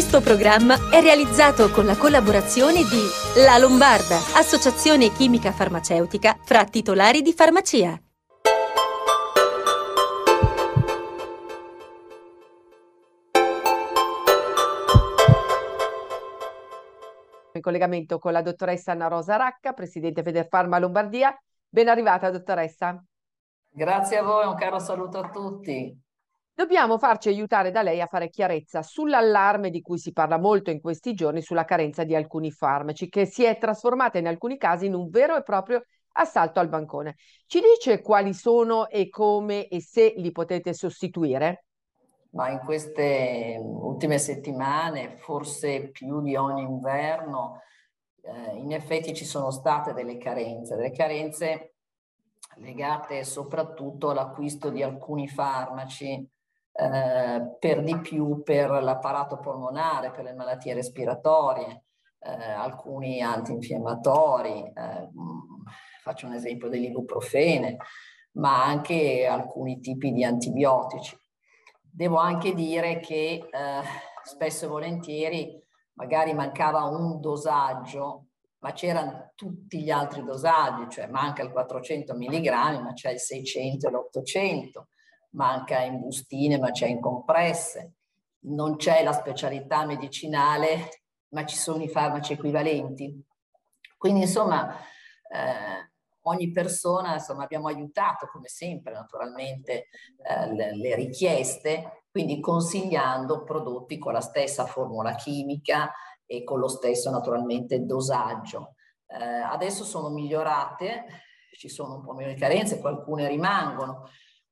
Questo programma è realizzato con la collaborazione di La Lombarda, associazione chimica farmaceutica fra titolari di farmacia. In collegamento con la dottoressa Anna Rosa Racca, presidente Federfarma Lombardia. Ben arrivata, dottoressa. Grazie a voi, un caro saluto a tutti. Dobbiamo farci aiutare da lei a fare chiarezza sull'allarme di cui si parla molto in questi giorni sulla carenza di alcuni farmaci, che si è trasformata in alcuni casi in un vero e proprio assalto al bancone. Ci dice quali sono e come e se li potete sostituire? Ma in queste ultime settimane, forse più di ogni inverno, eh, in effetti ci sono state delle carenze, delle carenze legate soprattutto all'acquisto di alcuni farmaci, eh, per di più per l'apparato polmonare, per le malattie respiratorie, eh, alcuni antinfiammatori, eh, faccio un esempio dell'ibuprofene, ma anche alcuni tipi di antibiotici. Devo anche dire che eh, spesso e volentieri magari mancava un dosaggio, ma c'erano tutti gli altri dosaggi, cioè manca il 400 mg, ma c'è il 600 e l'800, manca in bustine, ma c'è in compresse, non c'è la specialità medicinale, ma ci sono i farmaci equivalenti. Quindi insomma, eh, ogni persona, insomma, abbiamo aiutato come sempre naturalmente eh, le, le, richieste, quindi consigliando prodotti con la stessa formula chimica e con lo stesso naturalmente dosaggio. Eh, adesso sono migliorate, ci sono un po' meno di carenze, alcune rimangono.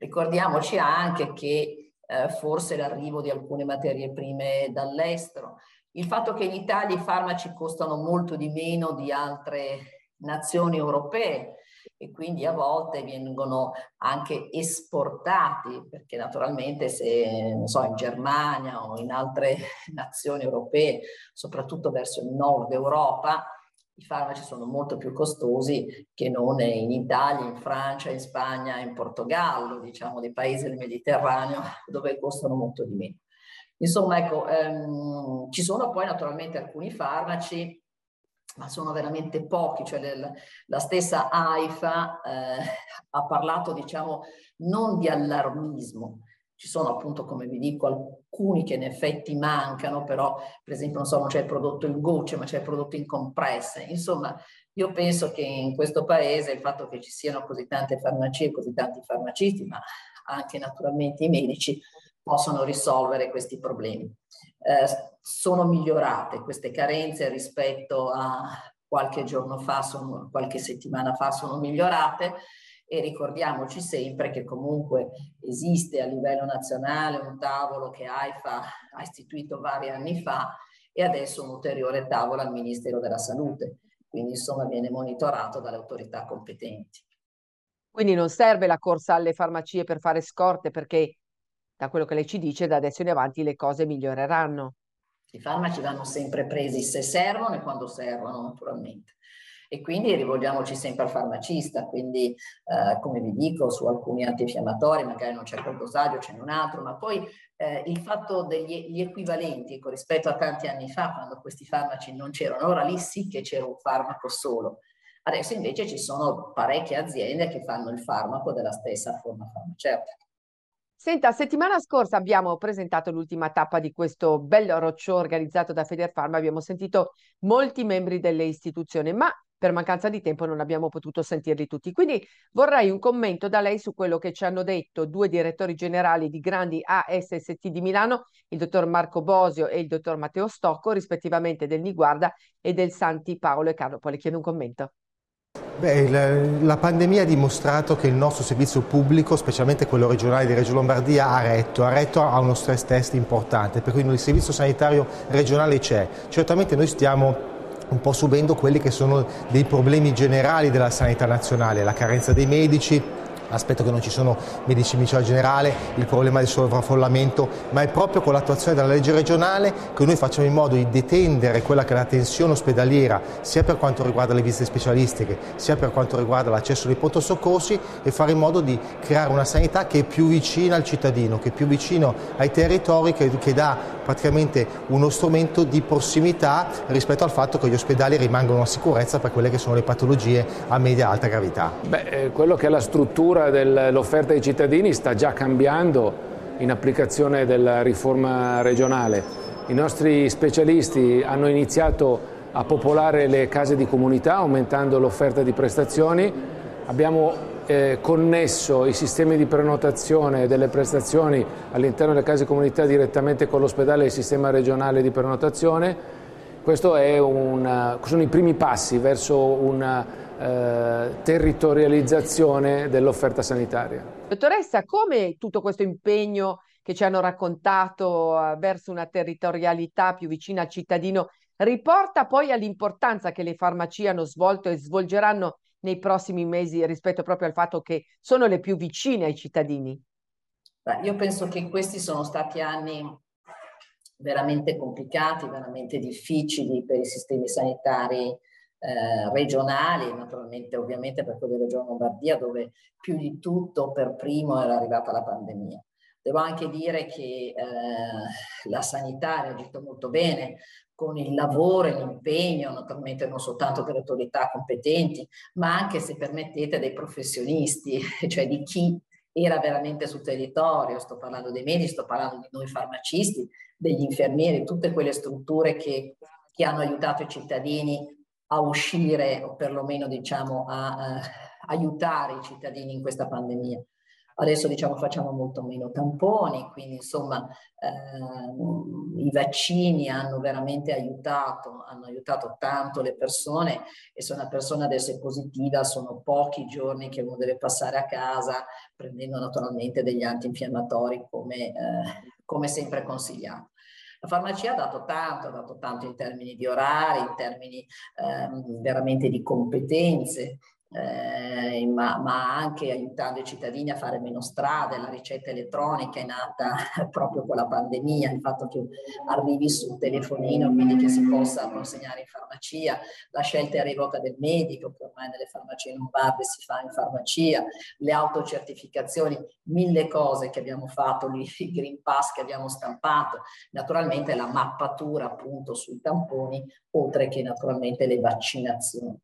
Ricordiamoci anche che eh, forse l'arrivo di alcune materie prime dall'estero, il fatto che in Italia i farmaci costano molto di meno di altre nazioni europee e quindi a volte vengono anche esportati, perché naturalmente se, non so, in Germania o in altre nazioni europee, soprattutto verso il nord Europa, i farmaci sono molto più costosi che non in Italia, in Francia, in Spagna, in Portogallo, diciamo dei paesi del Mediterraneo dove costano molto di meno. Insomma, ecco, ehm, ci sono poi naturalmente alcuni farmaci ma sono veramente pochi, cioè la, la stessa AIFA eh, ha parlato, diciamo, non di allarmismo, ci sono appunto, come vi dico, alcuni che in effetti mancano, però per esempio non so, non c'è il prodotto in gocce, ma c'è il prodotto in compresse. Insomma, io penso che in questo paese il fatto che ci siano così tante farmacie, così tanti farmacisti, ma anche naturalmente i medici, possono risolvere questi problemi. Eh, sono migliorate queste carenze rispetto a qualche giorno fa, sono, qualche settimana fa sono migliorate e ricordiamoci sempre che comunque esiste a livello nazionale un tavolo che AIFA ha istituito vari anni fa e adesso un ulteriore tavolo al Ministero della Salute, quindi insomma viene monitorato dalle autorità competenti. Quindi non serve la corsa alle farmacie per fare scorte perché da quello che lei ci dice da adesso in avanti le cose miglioreranno. I farmaci vanno sempre presi se servono e quando servono, naturalmente. E quindi rivolgiamoci sempre al farmacista, quindi eh, come vi dico su alcuni antinfiammatori magari non c'è quel dosaggio, c'è un altro, ma poi eh, il fatto degli equivalenti ecco, rispetto a tanti anni fa quando questi farmaci non c'erano, ora lì sì che c'era un farmaco solo, adesso invece ci sono parecchie aziende che fanno il farmaco della stessa forma farmaceutica. Senta, settimana scorsa abbiamo presentato l'ultima tappa di questo bel roadshow organizzato da Federfarma, abbiamo sentito molti membri delle istituzioni, ma per mancanza di tempo non abbiamo potuto sentirli tutti. Quindi vorrei un commento da lei su quello che ci hanno detto due direttori generali di grandi ASST di Milano, il dottor Marco Bosio e il dottor Matteo Stocco, rispettivamente del Niguarda e del Santi Paolo e Carlo. Poi le chiedo un commento. Beh, la, la, pandemia ha dimostrato che il nostro servizio pubblico, specialmente quello regionale di Reggio Lombardia, ha retto, ha retto a uno stress test importante, per cui il servizio sanitario regionale c'è. Certamente noi stiamo un po' subendo quelli che sono dei problemi generali della sanità nazionale, la carenza dei medici, aspetto che non ci sono medici di medicina generale, il problema del sovraffollamento, ma è proprio con l'attuazione della legge regionale che noi facciamo in modo di detendere quella che è la tensione ospedaliera, sia per quanto riguarda le visite specialistiche, sia per quanto riguarda l'accesso dei pronto soccorsi e fare in modo di creare una sanità che è più vicina al cittadino, che è più vicino ai territori, che, che dà praticamente uno strumento di prossimità rispetto al fatto che gli ospedali rimangono a sicurezza per quelle che sono le patologie a media e alta gravità. Beh, eh, quello che è la struttura dell'offerta ai cittadini sta già cambiando in applicazione della riforma regionale. I nostri specialisti hanno iniziato a popolare le case di comunità aumentando l'offerta di prestazioni. Abbiamo eh, connesso i sistemi di prenotazione delle prestazioni all'interno delle case di comunità direttamente con l'ospedale e il sistema regionale di prenotazione. Questi sono i primi passi verso una eh, territorializzazione dell'offerta sanitaria. Dottoressa, come tutto questo impegno che ci hanno raccontato uh, verso una territorialità più vicina al cittadino riporta poi all'importanza che le farmacie hanno svolto e svolgeranno nei prossimi mesi rispetto proprio al fatto che sono le più vicine ai cittadini? Beh, io penso che questi sono stati anni veramente complicati, veramente difficili per i sistemi sanitari eh, regionali, naturalmente ovviamente per quelli della Regione Lombardia dove più di tutto per primo era arrivata la pandemia. Devo anche dire che eh, la sanità ha reagito molto bene con il lavoro e l'impegno, naturalmente non soltanto delle autorità competenti, ma anche, se permettete, dei professionisti, cioè di chi era veramente sul territorio, sto parlando dei medici, sto parlando di noi farmacisti, degli infermieri, tutte quelle strutture che, che hanno aiutato i cittadini a uscire o perlomeno diciamo a, a aiutare i cittadini in questa pandemia. Adesso diciamo facciamo molto meno tamponi, quindi insomma eh, i vaccini hanno veramente aiutato, hanno aiutato tanto le persone e se una persona adesso è positiva sono pochi giorni che uno deve passare a casa prendendo naturalmente degli antinfiammatori come, eh, come sempre consigliato. La farmacia ha dato tanto, ha dato tanto in termini di orari, in termini ehm, veramente di competenze, eh, ma, ma, anche aiutando i cittadini a fare meno strade. La ricetta elettronica è nata proprio con la pandemia, il fatto che arrivi sul telefonino, quindi che si possa consegnare in farmacia, la scelta e rivolta del medico, che ormai nelle farmacie lombarde si fa in farmacia, le autocertificazioni, mille cose che abbiamo fatto, il Green Pass che abbiamo stampato, naturalmente la mappatura appunto sui tamponi, oltre che naturalmente le vaccinazioni.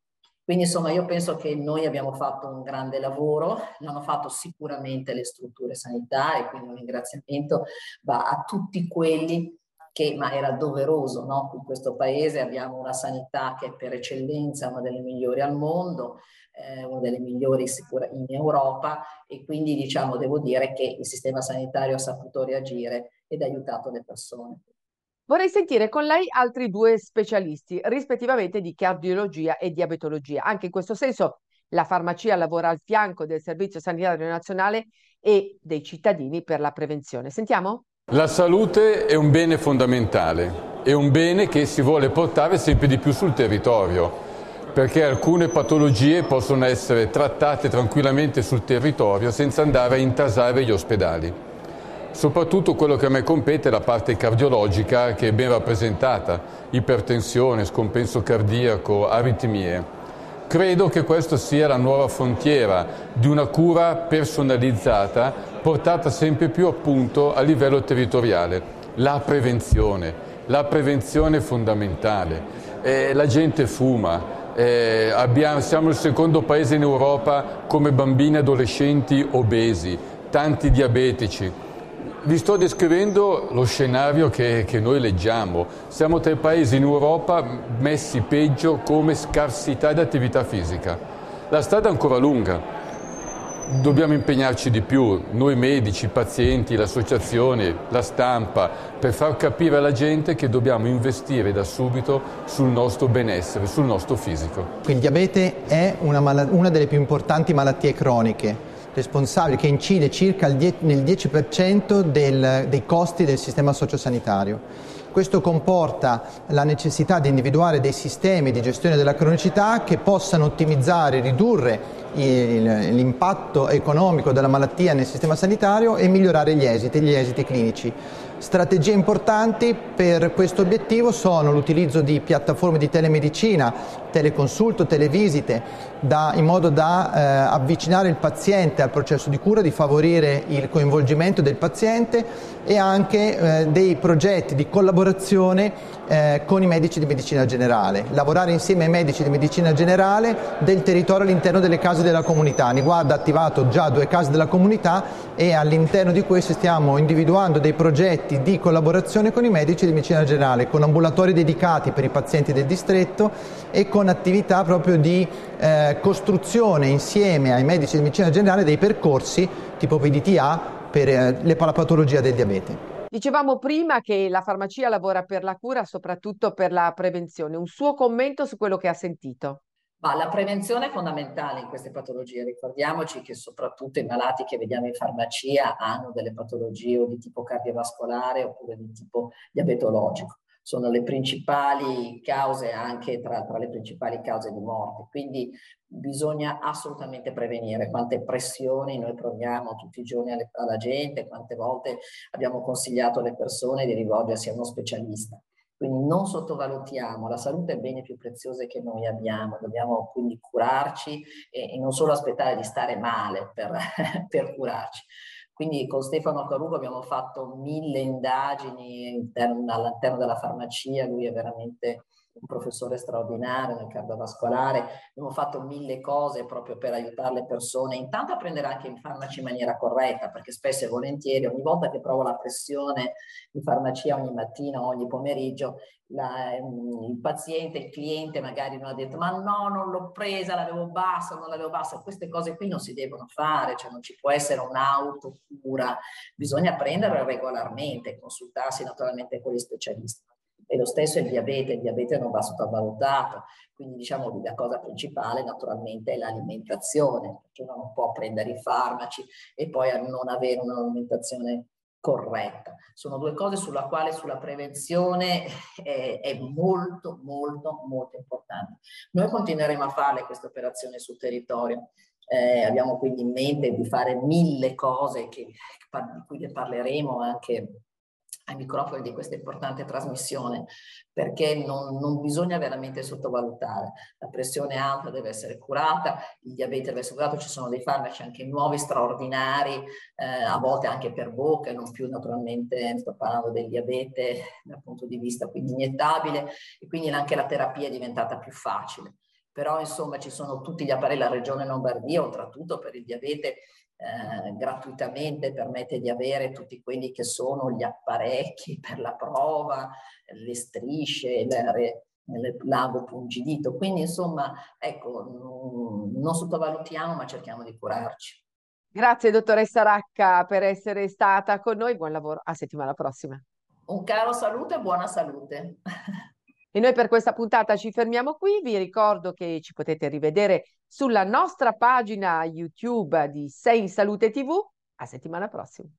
Quindi insomma io penso che noi abbiamo fatto un grande lavoro, l'hanno fatto sicuramente le strutture sanitarie, quindi un ringraziamento va a tutti quelli che, ma era doveroso, no? in questo paese abbiamo una sanità che è per eccellenza una delle migliori al mondo, eh, una delle migliori sicura in Europa e quindi diciamo devo dire che il sistema sanitario ha saputo reagire ed ha aiutato le persone. Vorrei sentire con lei altri due specialisti, rispettivamente di cardiologia e diabetologia. Anche in questo senso la farmacia lavora al fianco del Servizio Sanitario Nazionale e dei cittadini per la prevenzione. Sentiamo? La salute è un bene fondamentale, è un bene che si vuole portare sempre di più sul territorio, perché alcune patologie possono essere trattate tranquillamente sul territorio senza andare a intasare gli ospedali. Soprattutto quello che a me compete è la parte cardiologica che è ben rappresentata, ipertensione, scompenso cardiaco, aritmie. Credo che questa sia la nuova frontiera di una cura personalizzata portata sempre più appunto a livello territoriale. La prevenzione, la prevenzione è fondamentale. Eh, la gente fuma, eh, abbiamo, siamo il secondo paese in Europa come bambini e adolescenti obesi, tanti diabetici. Vi sto descrivendo lo scenario che, che, noi leggiamo. Siamo tra i paesi in Europa messi peggio come scarsità di attività fisica. La strada è ancora lunga. Dobbiamo impegnarci di più, noi medici, i pazienti, le associazioni, la stampa, per far capire alla gente che dobbiamo investire da subito sul nostro benessere, sul nostro fisico. Il diabete è una, una delle più importanti malattie croniche responsabile che incide circa nel 10% del, dei costi del sistema sociosanitario. Questo comporta la necessità di individuare dei sistemi di gestione della cronicità che possano ottimizzare, ridurre l'impatto economico della malattia nel sistema sanitario e migliorare gli esiti, gli esiti clinici. Strategie importanti per questo obiettivo sono l'utilizzo di piattaforme di telemedicina, teleconsulto, televisite, da, in modo da eh, avvicinare il paziente al processo di cura, di favorire il coinvolgimento del paziente e anche eh, dei progetti di collaborazione eh, con i medici di medicina generale, lavorare insieme ai medici di medicina generale del territorio all'interno delle case della comunità. Niguarda ha attivato già due case della comunità e all'interno di queste stiamo individuando dei progetti di collaborazione con i medici di medicina generale, con ambulatori dedicati per i pazienti del distretto e con attività proprio di eh, costruzione insieme ai medici di medicina generale dei percorsi tipo PDTA per eh, le, la patologia del diabete. Dicevamo prima che la farmacia lavora per la cura, soprattutto per la prevenzione. Un suo commento su quello che ha sentito? Ma la prevenzione è fondamentale in queste patologie. Ricordiamoci che soprattutto i malati che vediamo in farmacia hanno delle patologie o di tipo cardiovascolare oppure di tipo diabetologico. Sono le principali cause, anche tra, tra le principali cause di morte. Quindi bisogna assolutamente prevenire quante pressioni noi proviamo tutti i giorni alle, alla gente, quante volte abbiamo consigliato alle persone di rivolgersi a uno specialista. Quindi non sottovalutiamo, la salute è il bene più prezioso che noi abbiamo, dobbiamo quindi curarci e, e non solo aspettare di stare male per, per curarci. Quindi con Stefano Carugo abbiamo fatto mille indagini all'interno della farmacia, lui è veramente un professore straordinario nel cardiovascolare, abbiamo fatto mille cose proprio per aiutare le persone, intanto a prendere anche i farmaci in maniera corretta, perché spesso e volentieri ogni volta che provo la pressione in farmacia ogni mattina o ogni pomeriggio, la, il paziente, il cliente magari non ha detto ma no, non l'ho presa, l'avevo bassa, non l'avevo bassa, queste cose qui non si devono fare, cioè non ci può essere un'autocura, bisogna prenderle regolarmente, consultarsi naturalmente con gli specialisti. E lo stesso è il diabete, il diabete non va sottovalutato, quindi diciamo la cosa principale naturalmente è l'alimentazione, perché uno non può prendere i farmaci e poi non avere un'alimentazione corretta. Sono due cose sulla quale sulla prevenzione è, è, molto, molto, molto importante. Noi continueremo a fare queste operazioni sul territorio. Eh, abbiamo quindi in mente di fare mille cose che, di cui ne parleremo anche ai microfoni di questa importante trasmissione, perché non, non, bisogna veramente sottovalutare. La pressione alta deve essere curata, il diabete deve essere curato, ci sono dei farmaci anche nuovi, straordinari, eh, a volte anche per bocca, non più naturalmente, sto parlando del diabete dal punto di vista quindi iniettabile, e quindi anche la terapia è diventata più facile. Però insomma ci sono tutti gli apparecchi, la regione Lombardia, oltretutto per il diabete, eh, gratuitamente permette di avere tutti quelli che sono gli apparecchi per la prova, le strisce, il lago pungidito. Quindi insomma, ecco, non sottovalutiamo ma cerchiamo di curarci. Grazie dottoressa Racca per essere stata con noi, buon lavoro, a settimana prossima. Un caro saluto e buona salute. E noi per questa puntata ci fermiamo qui. Vi ricordo che ci potete rivedere sulla nostra pagina YouTube di Sei in Salute TV. A settimana prossima.